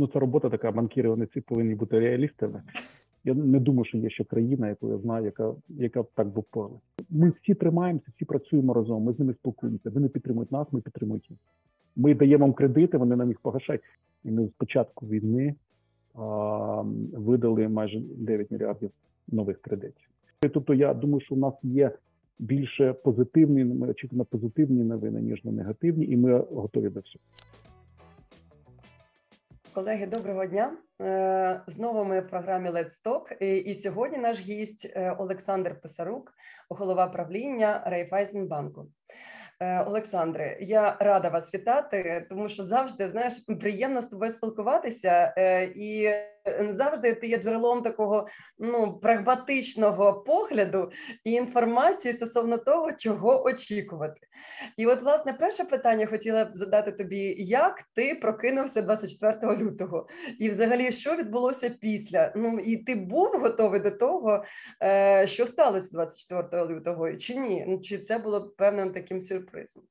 ну це робота така. Банкіри вони ці повинні бути реалістами. Я не думаю, що є ще країна, яку я знаю, яка яка так би впала. Ми всі тримаємося, всі працюємо разом. Ми з ними спілкуємося. Вони підтримують нас, ми підтримуємо їх. Ми даємо їм кредити, вони нам їх погашають. І ми з початку війни а, видали майже 9 мільярдів нових кредитів. Тобто, я думаю, що у нас є більше позитивні. Ми очікуємо позитивні новини ніж на негативні, і ми готові до всього. Колеги, доброго дня. Е, знову ми в програмі Let's Talk. І сьогодні наш гість е, Олександр Писарук, голова правління Райфайзенбанку. Е, Олександре, я рада вас вітати, тому що завжди знаєш приємно з тобою спілкуватися, і завжди ти є джерелом такого ну прагматичного погляду і інформації стосовно того, чого очікувати. І от, власне, перше питання хотіла б задати тобі: як ти прокинувся 24 лютого, і взагалі що відбулося після? Ну і ти був готовий до того, е, що сталося 24 лютого, чи ні? Чи це було певним таким сюрпризом?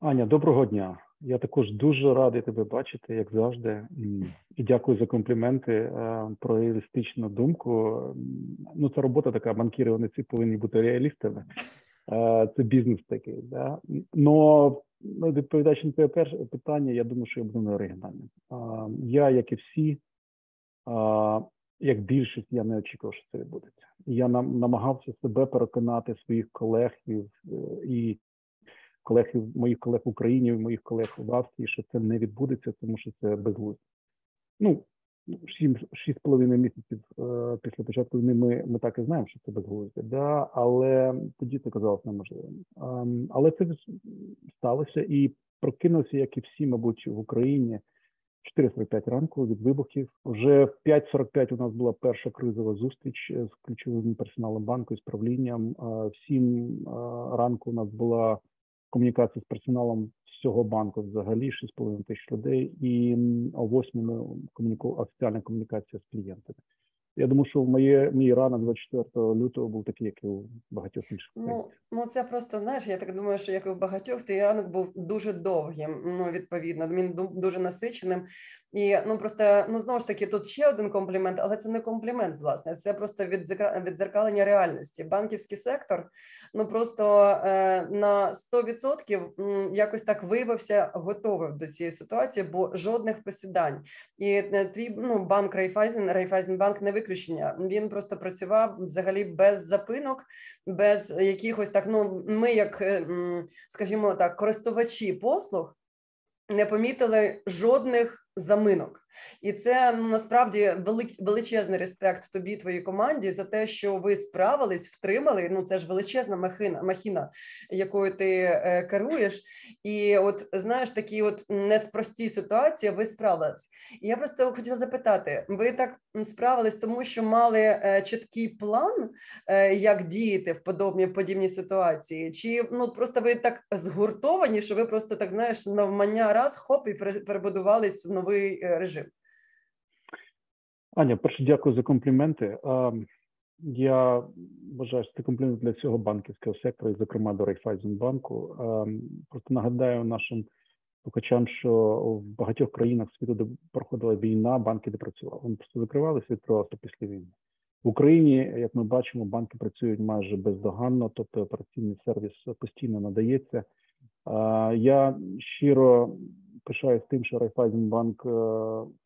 Аня, доброго дня. Я також дуже радий тебе бачити, як завжди, і дякую за компліменти е, про реалістичну думку. Ну, це робота така. Банкіри вони ці повинні бути реалістами. Е, це бізнес такий. Да? Но ну, відповідаючи на твоє перше питання, я думаю, що я буду не оригінальним. Я, як і всі, як більшість, я не очікував, що це відбудеться. Я намагався себе переконати своїх колег і колег моїх колег в Україні, моїх колег в Австрії, що це не відбудеться, тому що це безглуздо. Ну сім шість половиною місяців е, після початку війни ми ми так і знаємо, що це безглуздя, да, але тоді це казалось неможливим. А, але це сталося і прокинувся, як і всі, мабуть, в Україні. 4.45 ранку від вибухів. Вже в 5.45 у нас була перша кризова зустріч з ключовим персоналом банку з правлінням. В 7 ранку у нас була комунікації з персоналом всього банку взагалі 6,5 тисяч людей, і о 8 ми комуніку... офіціальна комунікація з клієнтами. Я думаю, що моє мій ранок 24 лютого був такий, як і у багатьох інших. Ну ну це просто знаєш. Я так думаю, що як і у багатьох той ранок був дуже довгим. Ну відповідно, він дуже насиченим. І ну просто ну знову ж таки тут ще один комплімент, але це не комплімент. Власне, це просто віддзеркалення реальності. Банківський сектор ну просто е, на 100% якось так виявився готовим до цієї ситуації, бо жодних просідань. І е, твій ну банк Райфайзен, Райфайзенбанк не виключення. Він просто працював взагалі без запинок, без якихось так. Ну ми, як е, скажімо так, користувачі послуг, не помітили жодних заминок. І це ну, насправді велик, величезний респект тобі, твоїй команді за те, що ви справились, втримали. Ну це ж величезна махина, махіна, якою ти е, керуєш. І от знаєш, такі от неспрості ситуації, ви справились. І я просто хотіла запитати: ви так справились, тому що мали е, чіткий план, е, як діяти в подобні подібній ситуації? Чи ну просто ви так згуртовані, що ви просто так знаєш навмання раз хоп і перебудувались в новий е, режим? Аня, перше, дякую за компліменти. Я вважаю, що це комплімент для всього банківського сектору, і, зокрема до Райфайзенбанку. Просто нагадаю нашим слухачам, що в багатьох країнах світу, де проходила війна, банки не працювали. Вони просто закривалися відкривалися після війни. В Україні, як ми бачимо, банки працюють майже бездоганно, тобто операційний сервіс постійно надається. Я щиро пишаюсь тим, що Райфайзенбанк е,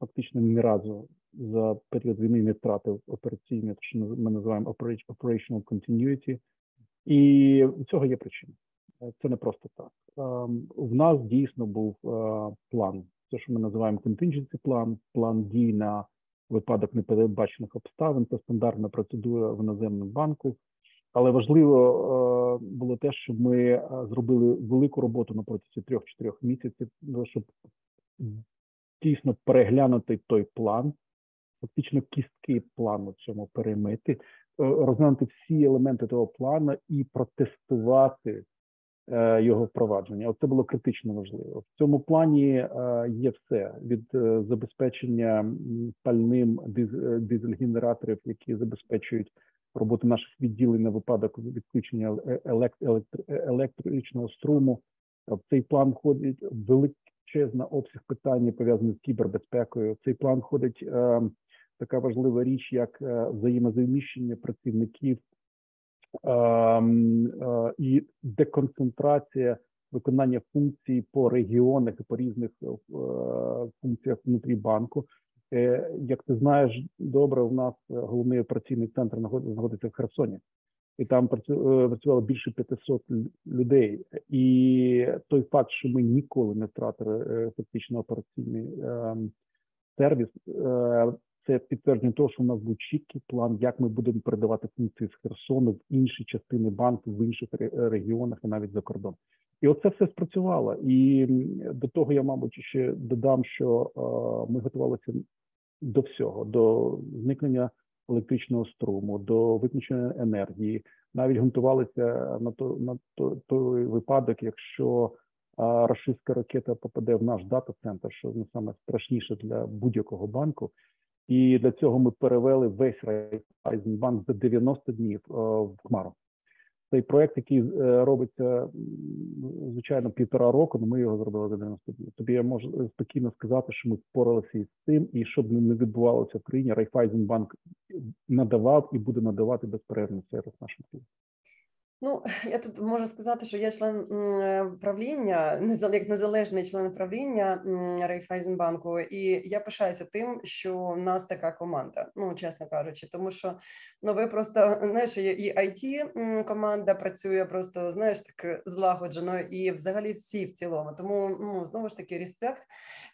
фактично ні разу за період війни не втратив операційне, що ми називаємо operational continuity. і цього є причина. Це не просто так. В нас дійсно був план. Це, що ми називаємо contingency план, план дій на випадок непередбачених обставин. Це стандартна процедура в іноземному банку. Але важливо було те, що ми зробили велику роботу на протязі трьох-чотирьох місяців, щоб дійсно переглянути той план, фактично кістки плану цьому перемити, е, розглянути всі елементи того плану і протестувати е, його впровадження. Оце було критично важливо. В цьому плані е, є все від забезпечення пальним дизель-генераторів, які забезпечують роботу наших відділень на випадок відключення електричного струму. В цей план входить величезна обсяг питань пов'язаних з кібербезпекою. В цей план входить е, така важлива річ, як е, взаємозаміщення працівників е, е, і деконцентрація виконання функцій по регіонах і по різних е, функціях внутрі банку. Е, як ти знаєш, добре, у нас головний операційний центр знаходиться в Херсоні і там е, працювало більше 500 людей. І той факт, що ми ніколи не втратили е, фактично операційний ем, сервіс, це підтвердження того, що у нас був чіткий план, як ми будемо передавати функції з Херсону в інші частини банку, в інших регіонах і навіть за кордон. І оце все спрацювало. І до того я, мабуть, ще додам, що ми готувалися до всього, до зникнення електричного струму, до виключення енергії, навіть готувалися на то на то, той випадок, якщо а, рашистська ракета попаде в наш дата-центр, що не саме страшніше для будь-якого банку. І для цього ми перевели весь Райфайзенбанк за 90 днів в Хмару цей проект, який е, робиться звичайно півтора року, але ми його зробили за 90 днів. Тобто я можу спокійно сказати, що ми впоралися із цим, і щоб не відбувалося в країні, Райфайзенбанк надавав і буде надавати безперервно сервіс нашим клієнтам. Ну, я тут можу сказати, що я член правління, як незалежний член правління Рейфайзенбанку, і я пишаюся тим, що в нас така команда, ну чесно кажучи, тому що ну ви просто знаєш, і it команда працює просто знаєш так злагоджено, і взагалі всі в цілому. Тому ну знову ж таки респект.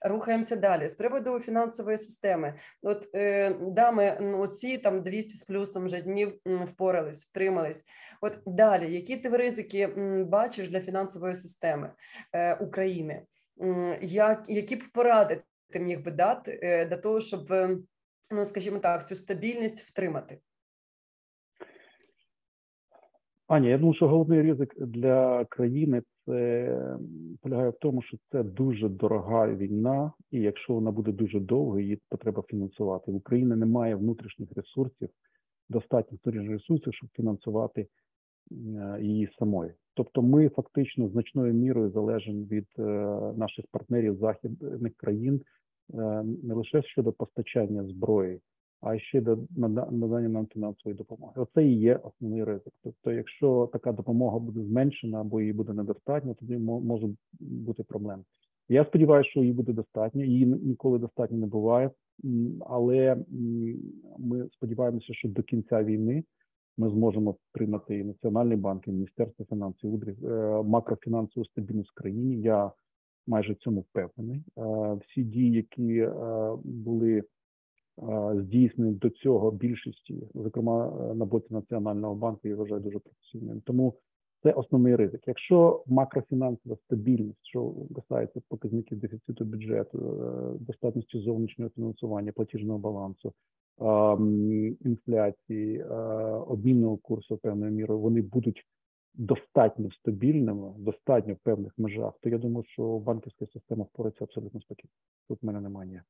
Рухаємося далі з приводу фінансової системи. От е, да, ми ну, ці там 200 з плюсом вже днів впорались, втримались. От далі, які ти ризики бачиш для фінансової системи е, України? Як які б поради ти міг би дати е, для того, щоб ну скажімо так, цю стабільність втримати? Аня, я думаю, що головний ризик для країни це полягає в тому, що це дуже дорога війна, і якщо вона буде дуже довго, її треба фінансувати. В Україні немає внутрішніх ресурсів, внутрішніх ресурсів, щоб фінансувати її самої. Тобто, ми фактично значною мірою залежимо від е, наших партнерів західних країн е, не лише щодо постачання зброї, а ще до надання нам фінансової допомоги. Оце і є основний ризик. Тобто, якщо така допомога буде зменшена або її буде недостатньо, тоді може бути проблем. Я сподіваюся, що її буде достатньо. Її ніколи достатньо не буває, але ми сподіваємося, що до кінця війни ми зможемо приймати і Національний банк, і Міністерство фінансів, е, макрофінансову стабільність в країні. Я майже цьому впевнений. Е, всі дії, які е, були здійснені до цього більшості, зокрема на боці Національного банку, я вважаю дуже професійним. Тому це основний ризик. Якщо макрофінансова стабільність, що касається показників дефіциту бюджету, достатності зовнішнього фінансування, платіжного балансу, інфляції, обмінного курсу певною мірою, вони будуть достатньо стабільними, достатньо в певних межах, то я думаю, що банківська система впорається абсолютно спокійно. Тут в мене немає.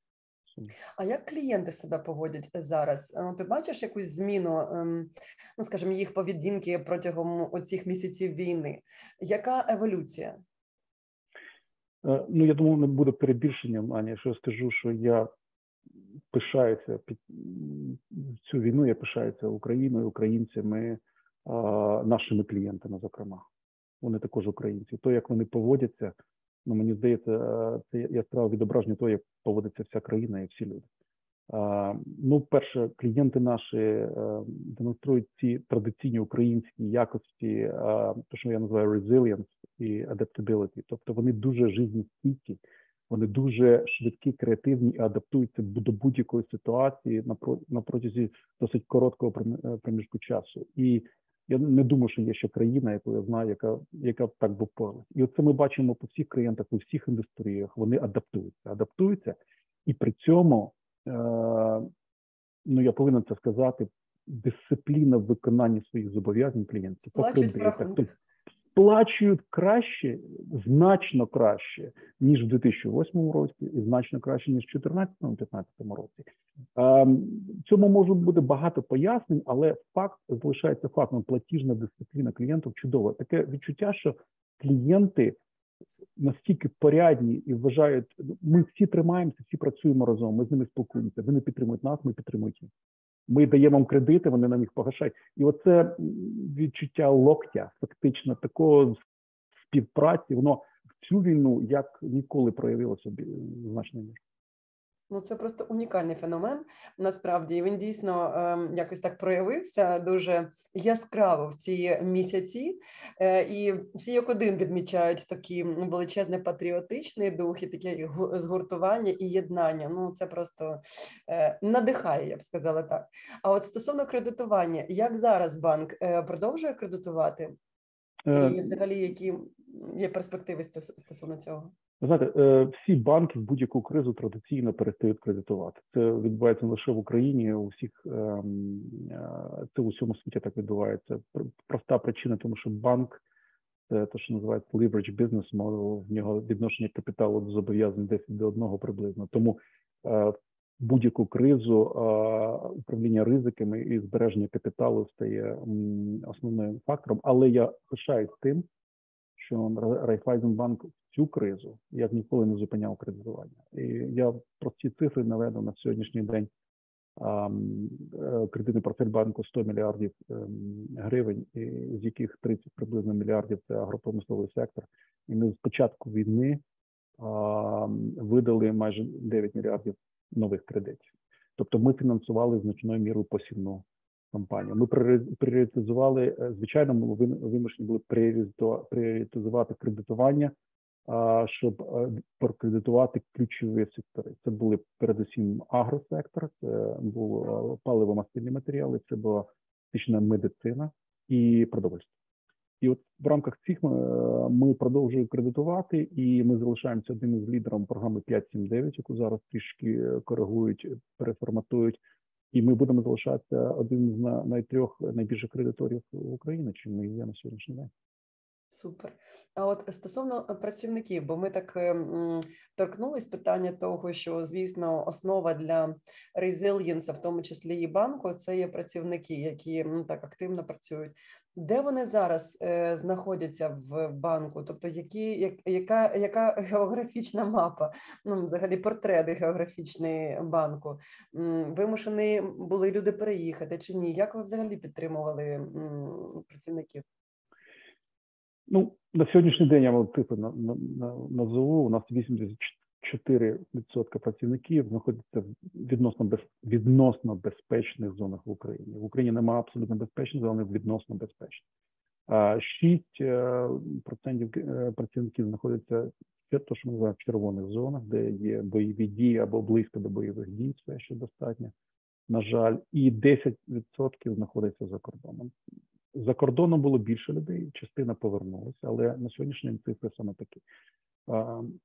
А як клієнти себе поводять зараз? Ну, Ти бачиш якусь зміну, ем, ну скажімо, їх поведінки протягом оцих місяців війни? Яка еволюція? Е, ну, я думаю, не буде перебільшенням, Аня, якщо я скажу, що я пишаюся під цю війну. Я пишаюся Україною, українцями, нашими клієнтами. Зокрема, вони також українці. То як вони поводяться, ну мені здається, це яскраве відображення того, як поводиться вся країна і всі люди. Ну, перше, клієнти наші е, демонструють ці традиційні українські якості, те, що я називаю resilience і adaptability. Тобто вони дуже жизнестійкі, вони дуже швидкі, креативні і адаптуються до будь-якої ситуації на протязі досить короткого е, проміжку часу. І я не думаю, що є ще країна, яку я знаю, яка яка так би впоралась. І оце ми бачимо по всіх країнах, по всіх індустріях. Вони адаптуються, адаптуються, і при цьому е, ну я повинен це сказати. Дисципліна в виконанні своїх зобов'язань клієнтів покрити сплачують краще, значно краще, ніж в 2008 році, і значно краще, ніж в 2014-2015 році. Ем, цьому може бути багато пояснень, але факт залишається фактом. Платіжна дисципліна клієнтів чудова. Таке відчуття, що клієнти настільки порядні і вважають, ну, ми всі тримаємося, всі працюємо разом. Ми з ними спілкуємося. Вони підтримують нас, ми підтримуємо їх. Ми даємо вам кредити, вони нам їх погашають. І оце відчуття локтя, фактично, такого співпраці, воно в цю війну як ніколи проявилося значно між. Ну, це просто унікальний феномен. Насправді він дійсно е, якось так проявився дуже яскраво в ці місяці, е, і всі як один відмічають такий величезний патріотичний дух і таке згуртування і єднання. Ну це просто е, надихає, я б сказала так. А от стосовно кредитування, як зараз банк е, продовжує кредитувати? Е, і взагалі, які є перспективи стосовно цього? Ви знаєте, е, всі банки в будь-яку кризу традиційно перестають кредитувати. Це відбувається не лише в Україні. У всіх ем, е, це у всьому світі так відбувається. Проста причина, тому що банк це те, що називається leverage business model, в нього відношення капіталу до зобов'язань 10 до одного приблизно. Тому в будь-яку кризу управління ризиками і збереження капіталу стає основним фактором. Але я пишаюсь тим що Райфайзенбанк в цю кризу як ніколи не зупиняв кредитування. І я прості цифри наведу на сьогоднішній день. Е, кредитний портфель банку 100 мільярдів ем, гривень, з яких 30 приблизно мільярдів це агропромисловий сектор. І ми з початку війни видали майже 9 мільярдів нових кредитів. Тобто, ми фінансували значною мірою посівну компанію. Ми пріоритизували, е, звичайно, ми вимушені були пріоритизувати кредитування, щоб е, прокредитувати ключові сектори. Це були передусім агросектор, це був е, паливо-мастильні матеріали, це була фізична медицина і продовольство. І от в рамках цих ми продовжуємо кредитувати, і ми залишаємося одним із лідером програми 5.7.9, яку зараз трішки коригують, переформатують і ми будемо залишатися один з найтрьох найбільших кредиторів України, чим ми є на сьогоднішній день. Супер. А от стосовно працівників, бо ми так ем, торкнулись питання того, що звісно основа для резильєнса, в тому числі і банку, це є працівники, які ну так активно працюють. Де вони зараз е, знаходяться в банку? Тобто, які як, яка яка географічна мапа? Ну, взагалі, портрети географічний банку? Вимушені були люди переїхати чи ні? Як ви взагалі підтримували м, працівників? Ну на сьогоднішній день я вам типу на, на, на, назову. У нас 84% працівників знаходяться в відносно без відносно безпечних зонах в Україні. В Україні немає абсолютно безпечних зон, але відносно безпечних. 6% е, е, працівників знаходяться то, що ми називаємо в червоних зонах, де є бойові дії або близько до бойових дій, все ще достатньо. На жаль, і 10% знаходиться за кордоном. За кордоном було більше людей, частина повернулася, але на сьогоднішній день цифри саме такі.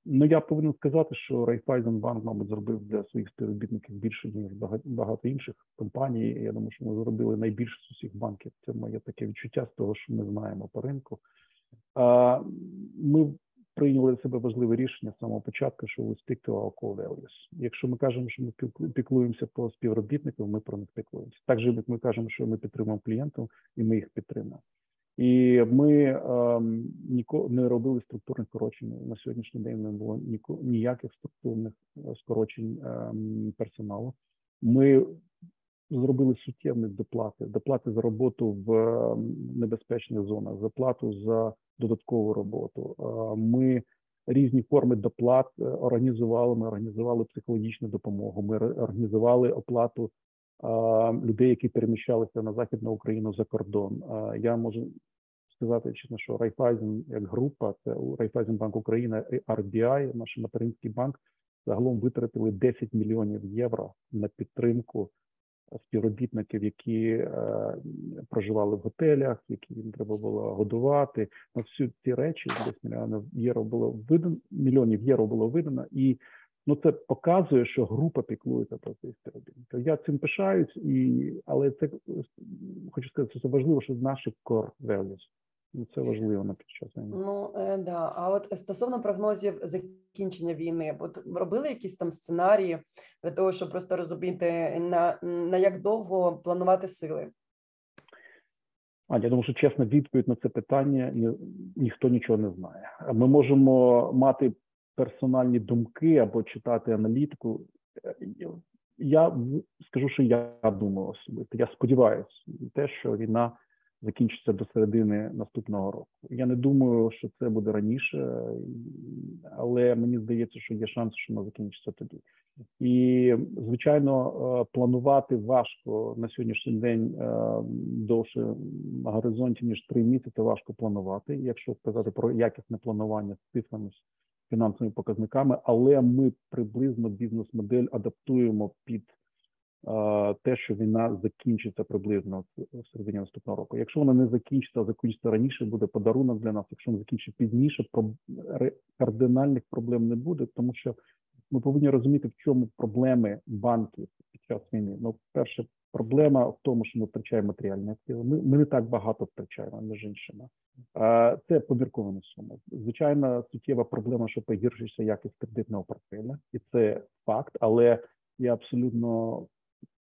Ну я повинен сказати, що Райфайзенбанк, мабуть, зробив для своїх співробітників більше ніж багато інших компаній. Я думаю, що ми зробили найбільше з усіх банків. Це моє таке відчуття з того, що ми знаємо по ринку. Ми прийняли себе важливе рішення з самого початку, що we stick to our core values. Якщо ми кажемо, що ми піклуємося по співробітникам, ми про них піклуємося. Так же, як ми кажемо, що ми підтримуємо клієнтів, і ми їх підтримуємо. І ми ем, ніко не робили структурних скорочень. На сьогоднішній день не було ніяких структурних е, скорочень ем, персоналу. Ми зробили суттєвні доплати, доплати за роботу в ем, небезпечних зонах, заплату за додаткову роботу. Ми різні форми доплат е, організували. Ми організували психологічну допомогу. Ми організували оплату людей, які переміщалися на західну Україну за кордон. Я можу сказати чесно, що Райфайзен як група, це Райфайзенбанк Україна і RBI, наш материнський банк, загалом витратили 10 мільйонів євро на підтримку співробітників, які е, проживали в готелях, які їм треба було годувати. На всі ці речі 10 мільйонів євро було видано, мільйонів євро було видано, і ну це показує, що група піклується про цих співробітників. Я цим пишаюсь, і але це хочу сказати, що це важливо, що наші core values. Ну, це важливо на під час війни. Ну е, да. А от стосовно прогнозів закінчення війни, от робили якісь там сценарії для того, щоб просто розуміти на, на як довго планувати сили? А я думаю, що чесна відповідь на це питання ні, ніхто нічого не знає. Ми можемо мати персональні думки або читати аналітику. Я скажу, що я думаю особисто. Я сподіваюся, те, що війна закінчиться до середини наступного року. Я не думаю, що це буде раніше, але мені здається, що є шанс, що вона закінчиться тоді. І звичайно, е, планувати важко на сьогоднішній день е, довше на горизонті ніж три місяці. Важко планувати, якщо сказати про якісне планування з цифрами фінансовими показниками, але ми приблизно бізнес-модель адаптуємо під те, що війна закінчиться приблизно в середині наступного року. Якщо вона не закінчиться, а закінчиться раніше, буде подарунок для нас. Якщо вона закінчиться пізніше, кардинальних проблем не буде, тому що ми повинні розуміти, в чому проблеми банків під час війни. Ну, перше, проблема в тому, що ми втрачаємо матеріальні активи. Ми ми не так багато втрачаємо між іншими. Це поміркована сума. Звичайно, суттєва проблема, що погіршується якість кредитного портфеля, і це факт. Але я абсолютно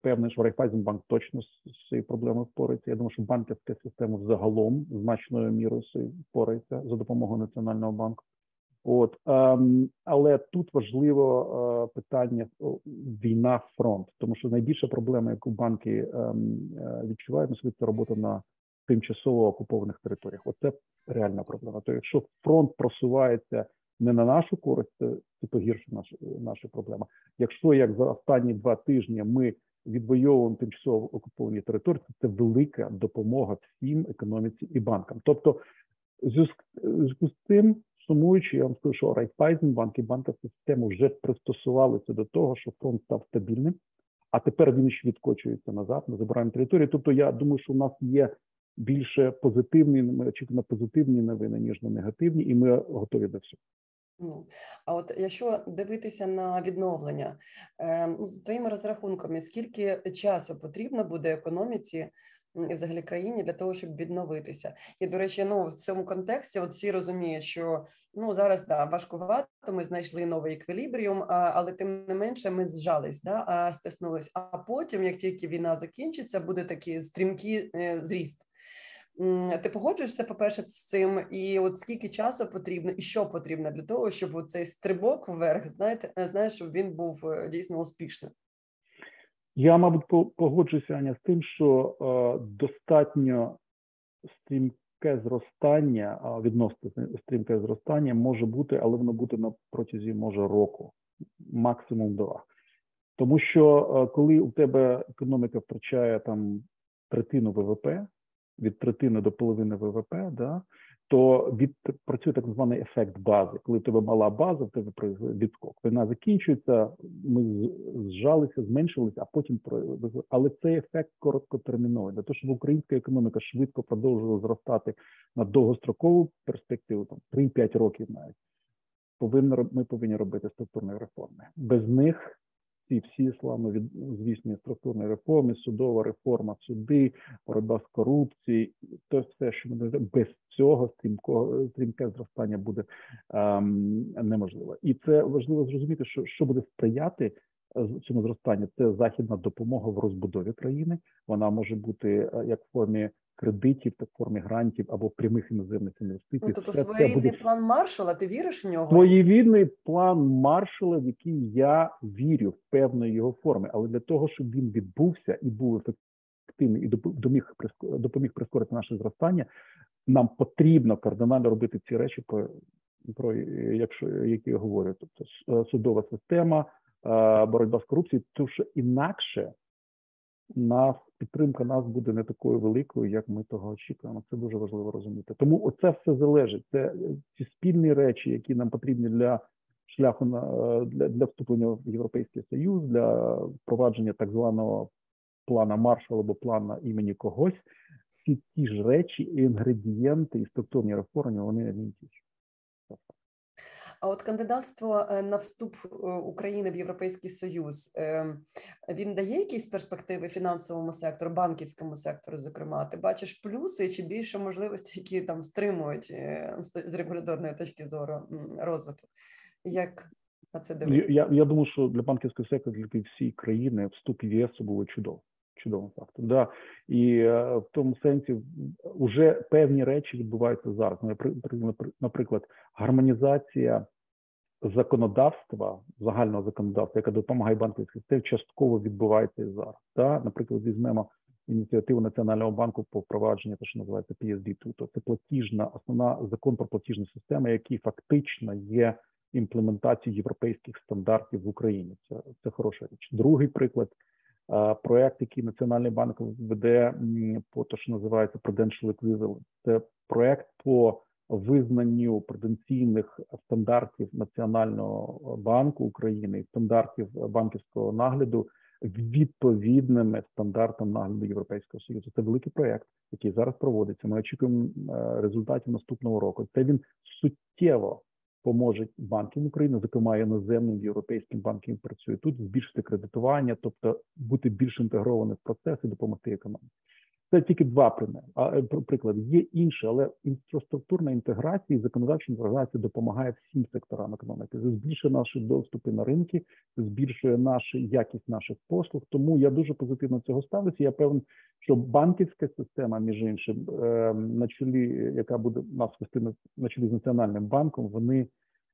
певний, що Райфайзенбанк точно з цією проблемою впорається. Я думаю, що банківська система взагалом значною мірою впорається за допомогою національного банку. От ем, але тут важливо е, питання війна фронт, тому що найбільша проблема, яку банки ем, е, відчувають, це робота на тимчасово окупованих територіях. Оце реальна проблема. То якщо фронт просувається не на нашу користь, це погірше наша наша проблема. Якщо як за останні два тижні ми відвоюємо тимчасово окуповані території, це велика допомога всім економіці і банкам. Тобто, зв'язку з цим, сумуючи, я вам скажу, що Райфайзенбанк і банківська система вже пристосувалися до того, що фронт став стабільним, а тепер він ще відкочується назад, ми забираємо територію. Тобто, я думаю, що у нас є більше позитивні, ми очікуємо позитивні новини, ніж на негативні, і ми готові до всього. Ну, а от якщо дивитися на відновлення, е, ну, з твоїми розрахунками, скільки часу потрібно буде економіці і взагалі країні для того, щоб відновитися? І до речі, ну в цьому контексті от всі розуміють, що ну зараз да важкувато. Ми знайшли новий еквілібріум, але тим не менше ми зжались, да а стиснулись. А потім, як тільки війна закінчиться, буде такий стрімкий е, зріст. Ти погоджуєшся, по-перше, з цим, і от скільки часу потрібно, і що потрібно для того, щоб цей стрибок вверх, знаєте, е, знаєш, щоб він був е, дійсно успішним? Я, мабуть, погоджуюся Аня, з тим, що е, достатньо стрімке зростання, відносно стрімке зростання може бути, але воно буде на протязі може року, максимум два. Тому що е, коли у тебе економіка втрачає там третину ВВП від третини до половини ВВП, да, то від працює так званий ефект бази. Коли в тебе мала база, в тебе відскок. Війна закінчується, ми зжалися, зменшилися, а потім але цей ефект короткотерміновий. Для того, щоб українська економіка швидко продовжувала зростати на довгострокову перспективу, там 3-5 років навіть. Повинно ми повинні робити структурні реформи. Без них ці всі славно від звісні структурні реформи, судова реформа, суди, боротьба з корупцією, то все, що ми без цього стрімко стрімке зростання буде ем, неможливо, і це важливо зрозуміти, що що буде сприяти е, цьому зростанню. Це західна допомога в розбудові країни. Вона може бути е, як в формі кредитів, так в формі грантів або прямих іноземних інвестицій. Ну, Тобто своєрідний буде... план маршала. Ти віриш в нього? Своєрідний план маршала, в який я вірю в певної його форми, але для того, щоб він відбувся і був ефективний і допоміг допоміг прискорити наше зростання, нам потрібно кардинально робити ці речі, про про якщо які я говорю, тобто е, судова система, е, боротьба з корупцією, тому що інакше нас підтримка нас буде не такою великою, як ми того очікуємо. Це дуже важливо розуміти. Тому оце все залежить. Це е, ці спільні речі, які нам потрібні для шляху на для, для вступлення в європейський союз, для впровадження так званого плана маршала або плана імені когось. Всі ті ж речі, інгредієнти і структурні реформи, вони одні ті ж. А от кандидатство е, на вступ е, України в Європейський Союз е, він дає якісь перспективи фінансовому сектору, банківському сектору? Зокрема, ти бачиш плюси чи більше можливості, які там стримують з регуляторної точки зору розвиток? Як на це дивитися? Я я думаю, що для банківського сектору для всієї країни вступ в ЄС було чудово. Чудовим фактом. Да. І е, в тому сенсі вже певні речі відбуваються зараз. Ну, наприклад, гармонізація законодавства, загального законодавства, яке допомагає банківській системі, частково відбувається і зараз. Да? Наприклад, візьмемо ініціативу Національного банку по впровадженню, те, що називається PSD2, то це платіжна, основна закон про платіжну систему, який фактично є імплементацією європейських стандартів в Україні. Це це хороша річ. Другий приклад. Проект, який Національний банк веде по те, що називається Prudential Equivalence, це проект по визнанню пруденційних стандартів Національного банку України і стандартів банківського нагляду відповідними стандартам нагляду Європейського союзу. Це великий проект, який зараз проводиться. Ми очікуємо е, результатів наступного року. Це він суттєво поможе банкам України, зокрема іноземним європейським банкам працює тут, збільшити кредитування, тобто бути більш інтегрованим в процес і допомогти економіці. Це тільки два е, приклади. Є інші, але інфраструктурна інтеграція і законодавча інтеграція допомагає всім секторам економіки. Це збільшує наші доступи на ринки, збільшує нашу якість наших послуг. Тому я дуже позитивно цього ставлюся. Я певен, що банківська система, між іншим, е, на чолі, яка буде нас вести на чолі з національним банком, вони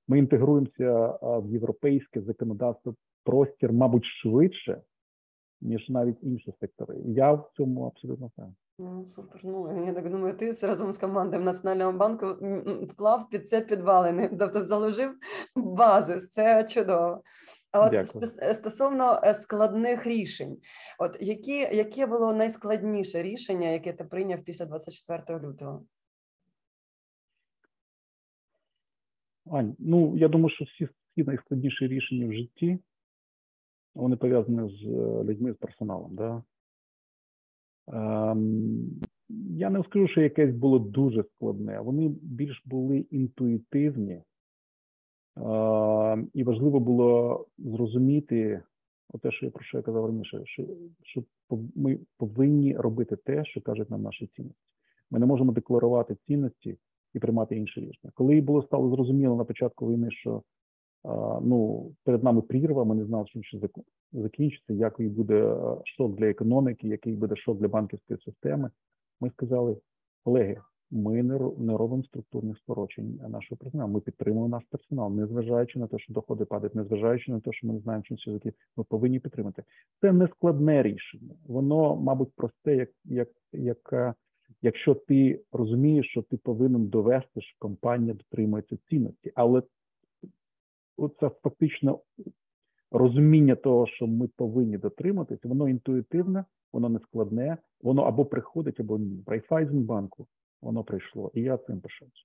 ми інтегруємося в європейське законодавство простір, мабуть, швидше ніж навіть інші сектори. Я в цьому абсолютно впевнений. Ну, супер. Ну я так думаю, ти разом з командою Національного банку вклав під це підвалини, тобто заложив базу. Це чудово. А от Дякую. стосовно е, складних рішень, от які, яке було найскладніше рішення, яке ти прийняв після 24 лютого? Ань, ну я думаю, що всі всі найскладніші рішення в житті вони пов'язані з е, людьми з персоналом. Да? Ем, я не скажу, що якесь було дуже складне, вони більш були інтуїтивні, ем, і важливо було зрозуміти те, що я про що я казав раніше, що, що ми повинні робити те, що кажуть нам наші цінності. Ми не можемо декларувати цінності і приймати інші рішення. Коли було стало зрозуміло на початку війни, що ну перед нами прірва. Ми не знали, що ще закінчиться, який буде шок для економіки, який буде шок для банківської системи. Ми сказали, колеги, ми не робимо структурних скорочень нашого персоналу. Ми підтримуємо наш персонал, незважаючи на те, що доходи падають, незважаючи на те, що ми не знаємо, чим все закінчиться, Ми повинні підтримати. Це не складне рішення. Воно, мабуть, просте, як як як. Якщо ти розумієш, що ти повинен довести, що компанія дотримується цінності, але це фактично розуміння того, що ми повинні дотриматися, воно інтуїтивне, воно не складне, воно або приходить, або ні. Райфайзенбанку воно прийшло, і я цим пишаюся.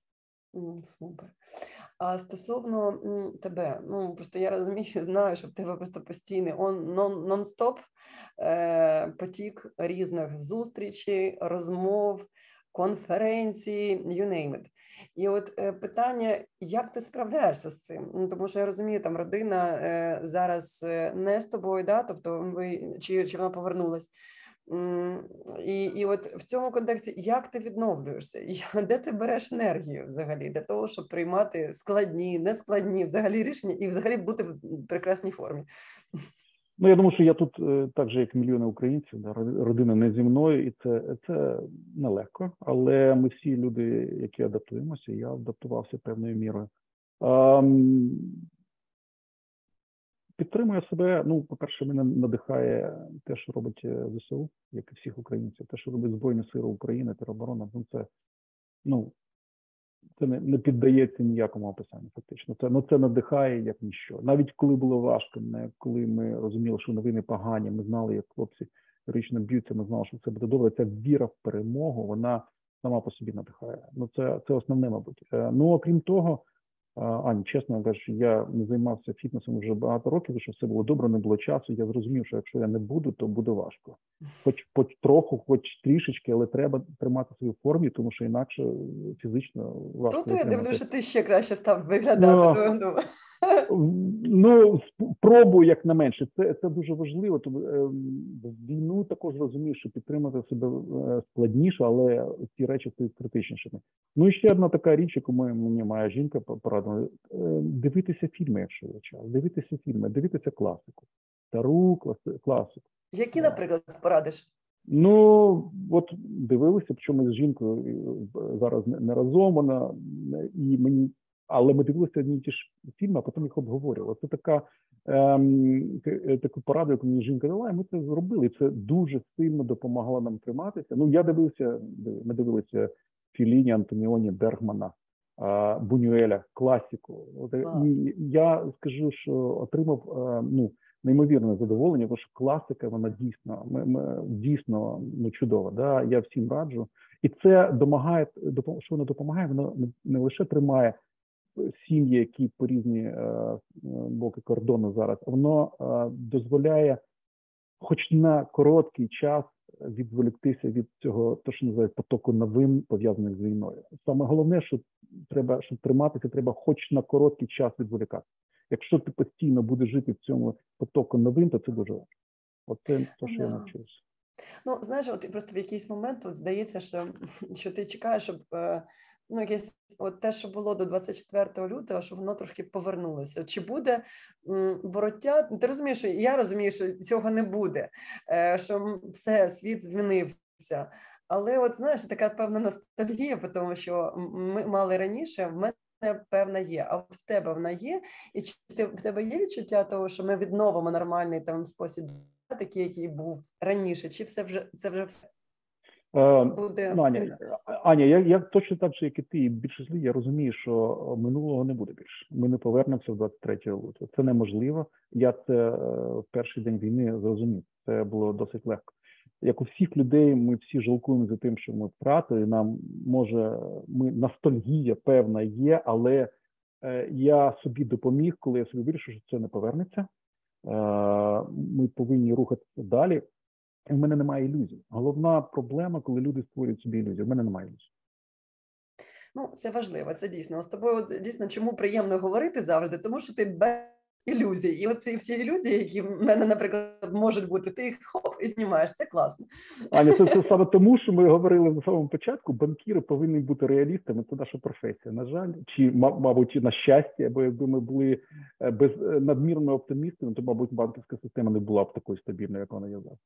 Супер. А стосовно тебе, ну просто я розумію, знаю, що в тебе просто постійний он нон-стоп е, потік різних зустрічей, розмов, конференції, you name it. І от е, питання, як ти справляєшся з цим? Ну тому що я розумію, там родина е, зараз е, не з тобою, да, тобто ви чи чи вона повернулась. І і от в цьому контексті як ти відновлюєшся? Де ти береш енергію взагалі для того, щоб приймати складні, нескладні взагалі рішення і взагалі бути в прекрасній формі? Ну, я думаю, що я тут е, так же, як мільйони українців, да, родина не зі мною, і це це нелегко. Але ми всі люди, які адаптуємося, я адаптувався певною мірою. А, Підтримую себе. Ну, по-перше, мене надихає те, що робить е, ЗСУ, як і всіх українців, те, що робить Збройні Сили України, тероборона. Ну, це ну це не не піддається ніякому описанню. Фактично, це ну це надихає як ніщо. Навіть коли було важко, не коли ми розуміли, що новини погані. Ми знали, як хлопці річно б'ються. Ми знали, що це буде добре. Ця віра в перемогу, вона сама по собі надихає. Ну це це основне, мабуть. Е, ну окрім того. Ані, чесно кажучи, я не займався фітнесом вже багато років, що все було добре, не було часу. Я зрозумів, що якщо я не буду, то буде важко. Хоч хоч троху, хоч трішечки, але треба тримати свою формі, тому що інакше фізично важко. Тут я дивлюся, що ти ще краще став виглядати. Ну, ну. Ну пробую як на менше. Це це дуже важливо. Тому е, війну також розумію, що підтримати себе е, складніше, але ці речі стають критичнішими. Ну і ще одна така річ, яку мені моя жінка порадила: е, дивитися фільми, якщо є час, дивитися фільми, дивитися класику, стару класику. Які, наприклад, порадиш? Ну от дивилися, чому з жінкою зараз не разом вона і мені, але ми дивилися одні ті ж фільми, а потім їх обговорювали. Це така ем, таку пораду, яку мені жінка дала, і ми це зробили. І це дуже сильно допомагало нам триматися. Ну я дивився, ми дивилися Філіні, Антоніоні, Бергмана, Бунюеля, класіку. І я скажу, що отримав е, ну неймовірне задоволення, тому що класика вона дійсно ми, ми дійсно ну чудова. Да? Я всім раджу, і це допомагає що воно допомагає. Воно не лише тримає сім'ї, які по різні е, боки кордону зараз, воно е, дозволяє, хоч на короткий час. Відволіктися від цього, то що називають потоку новин пов'язаних з війною. Саме головне, що треба, щоб триматися, треба, хоч на короткий час відволікатися. Якщо ти постійно будеш жити в цьому потоку новин, то це дуже важко. Оце те, що я навчився. Ну, знаєш, от просто в якийсь момент от здається, що що ти чекаєш, щоб е, ну, якесь от те, що було до 24 лютого, щоб воно трошки повернулося. Чи буде вороття? Ти розумієш, що я розумію, що цього не буде, е, що все, світ змінився. Але от знаєш, така певна ностальгія, тому що ми мали раніше. В мене певна є, а от в тебе вона є, і чи ти в тебе є відчуття того, що ми відновимо нормальний там спосіб, такий, який був раніше, чи все вже це вже все? Е, Буде... Ну, Аня, Аня, я я точно так же, як і ти, і більшість людей, я розумію, що минулого не буде більше. Ми не повернемося в 23 лютого. Це неможливо. Я це е, в перший день війни зрозумів. Це було досить легко як у всіх людей, ми всі жалкуємо за тим, що ми втратили. Нам може ми ностальгія певна є, але е, я собі допоміг, коли я собі вирішив, що це не повернеться. Е, ми повинні рухатися далі. В мене немає ілюзій. Головна проблема, коли люди створюють собі ілюзії. В мене немає ілюзій. Ну, це важливо, це дійсно. З тобою дійсно чому приємно говорити завжди, тому що ти без ілюзій. І оці всі ілюзії, які в мене, наприклад, можуть бути, ти їх хоп і знімаєш. Це класно. Аня, це, це саме тому, що ми говорили на самому початку. Банкіри повинні бути реалістами. Це наша професія. На жаль, чи мабуть, на щастя, бо якби ми були е, без е, надмірними оптимістами, то мабуть банківська система не була б такою стабільною, як вона є зараз.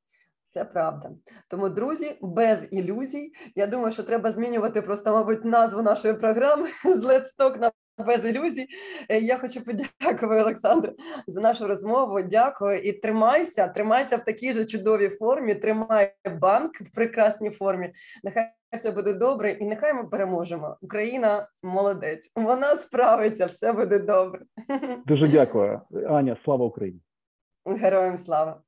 Це правда. Тому, друзі, без ілюзій. Я думаю, що треба змінювати просто, мабуть, назву нашої програми з Let's Talk на без ілюзій. Е, я хочу подякувати Олександру за нашу розмову. Дякую і тримайся, тримайся в такій же чудовій формі. Тримай банк в прекрасній формі. Нехай все буде добре, і нехай ми переможемо. Україна молодець. Вона справиться, все буде добре. Дуже дякую, Аня. Слава Україні. Героям слава.